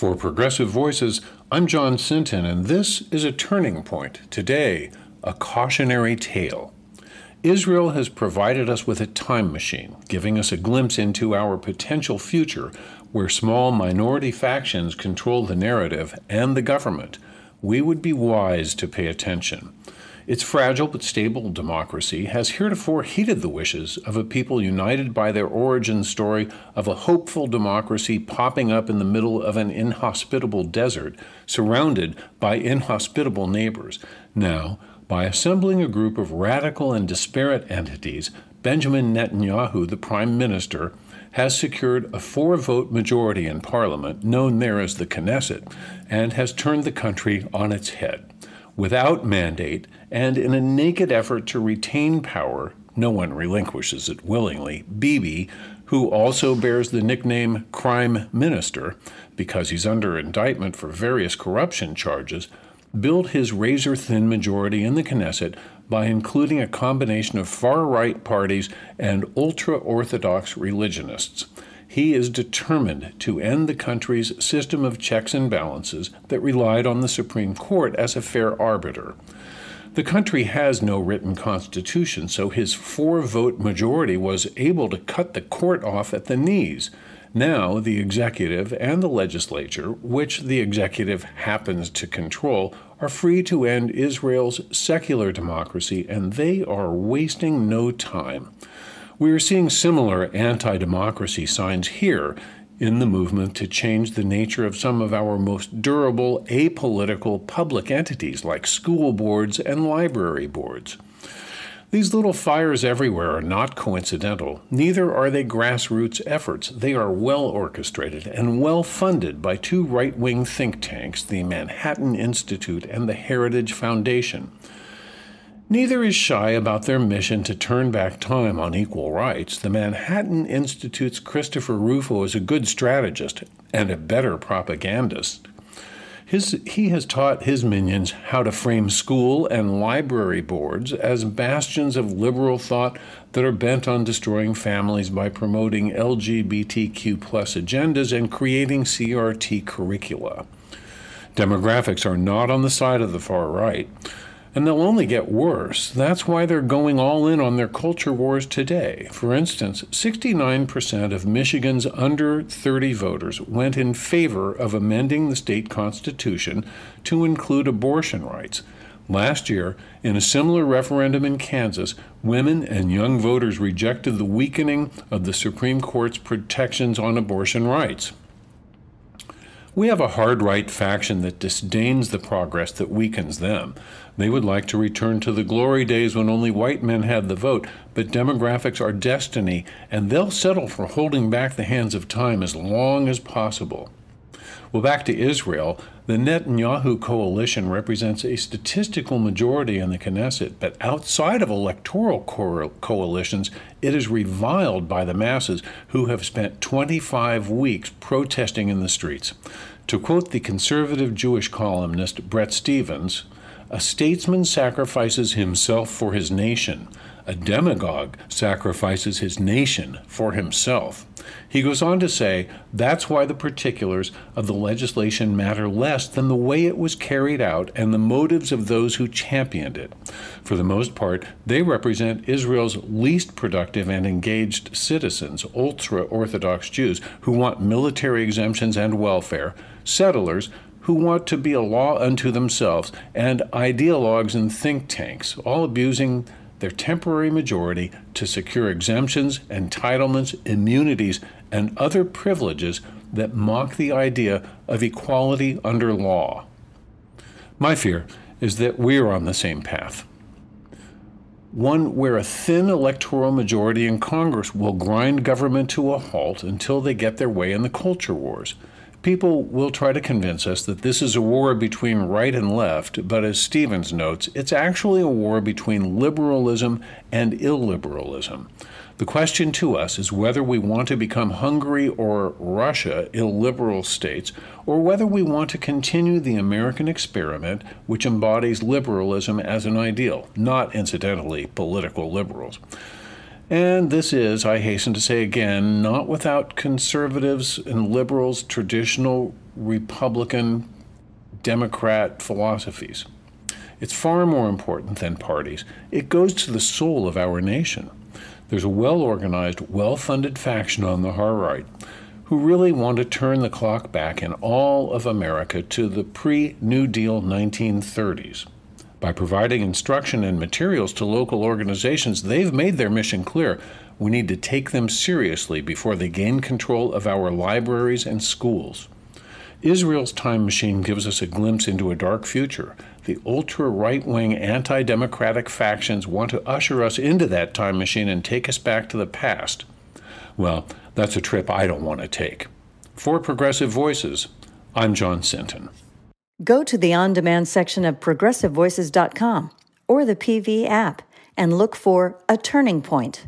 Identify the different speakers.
Speaker 1: For Progressive Voices, I'm John Sinton, and this is a turning point. Today, a cautionary tale. Israel has provided us with a time machine, giving us a glimpse into our potential future where small minority factions control the narrative and the government. We would be wise to pay attention. Its fragile but stable democracy has heretofore heeded the wishes of a people united by their origin story of a hopeful democracy popping up in the middle of an inhospitable desert, surrounded by inhospitable neighbors. Now, by assembling a group of radical and disparate entities, Benjamin Netanyahu, the prime minister, has secured a four vote majority in parliament, known there as the Knesset, and has turned the country on its head without mandate, and in a naked effort to retain power, no one relinquishes it willingly, Bibi, who also bears the nickname Crime Minister because he's under indictment for various corruption charges, built his razor thin majority in the Knesset by including a combination of far right parties and ultra Orthodox religionists. He is determined to end the country's system of checks and balances that relied on the Supreme Court as a fair arbiter. The country has no written constitution, so his four vote majority was able to cut the court off at the knees. Now, the executive and the legislature, which the executive happens to control, are free to end Israel's secular democracy, and they are wasting no time. We are seeing similar anti democracy signs here in the movement to change the nature of some of our most durable apolitical public entities like school boards and library boards. These little fires everywhere are not coincidental, neither are they grassroots efforts. They are well orchestrated and well funded by two right wing think tanks, the Manhattan Institute and the Heritage Foundation. Neither is shy about their mission to turn back time on equal rights. The Manhattan Institute's Christopher Rufo is a good strategist and a better propagandist. His, he has taught his minions how to frame school and library boards as bastions of liberal thought that are bent on destroying families by promoting LGBTQ plus agendas and creating CRT curricula. Demographics are not on the side of the far right and they'll only get worse. That's why they're going all in on their culture wars today. For instance, 69% of Michigan's under 30 voters went in favor of amending the state constitution to include abortion rights. Last year, in a similar referendum in Kansas, women and young voters rejected the weakening of the Supreme Court's protections on abortion rights. We have a hard right faction that disdains the progress that weakens them. They would like to return to the glory days when only white men had the vote, but demographics are destiny, and they'll settle for holding back the hands of time as long as possible. Well, back to Israel, the Netanyahu coalition represents a statistical majority in the Knesset, but outside of electoral co- coalitions, it is reviled by the masses who have spent 25 weeks protesting in the streets. To quote the conservative Jewish columnist Bret Stephens, a statesman sacrifices himself for his nation. A demagogue sacrifices his nation for himself. He goes on to say that's why the particulars of the legislation matter less than the way it was carried out and the motives of those who championed it. For the most part, they represent Israel's least productive and engaged citizens, ultra Orthodox Jews, who want military exemptions and welfare, settlers who want to be a law unto themselves, and ideologues and think tanks, all abusing their temporary majority to secure exemptions, entitlements, immunities, and other privileges that mock the idea of equality under law. My fear is that we are on the same path. One where a thin electoral majority in Congress will grind government to a halt until they get their way in the culture wars. People will try to convince us that this is a war between right and left, but as Stephens notes, it's actually a war between liberalism and illiberalism. The question to us is whether we want to become Hungary or Russia, illiberal states, or whether we want to continue the American experiment, which embodies liberalism as an ideal, not incidentally political liberals. And this is, I hasten to say again, not without conservatives and liberals' traditional Republican, Democrat philosophies. It's far more important than parties. It goes to the soul of our nation. There's a well organized, well funded faction on the far right who really want to turn the clock back in all of America to the pre New Deal 1930s. By providing instruction and materials to local organizations, they've made their mission clear. We need to take them seriously before they gain control of our libraries and schools. Israel's time machine gives us a glimpse into a dark future. The ultra right wing anti democratic factions want to usher us into that time machine and take us back to the past. Well, that's a trip I don't want to take. For Progressive Voices, I'm John Sinton.
Speaker 2: Go to the on demand section of progressivevoices.com or the PV app and look for A Turning Point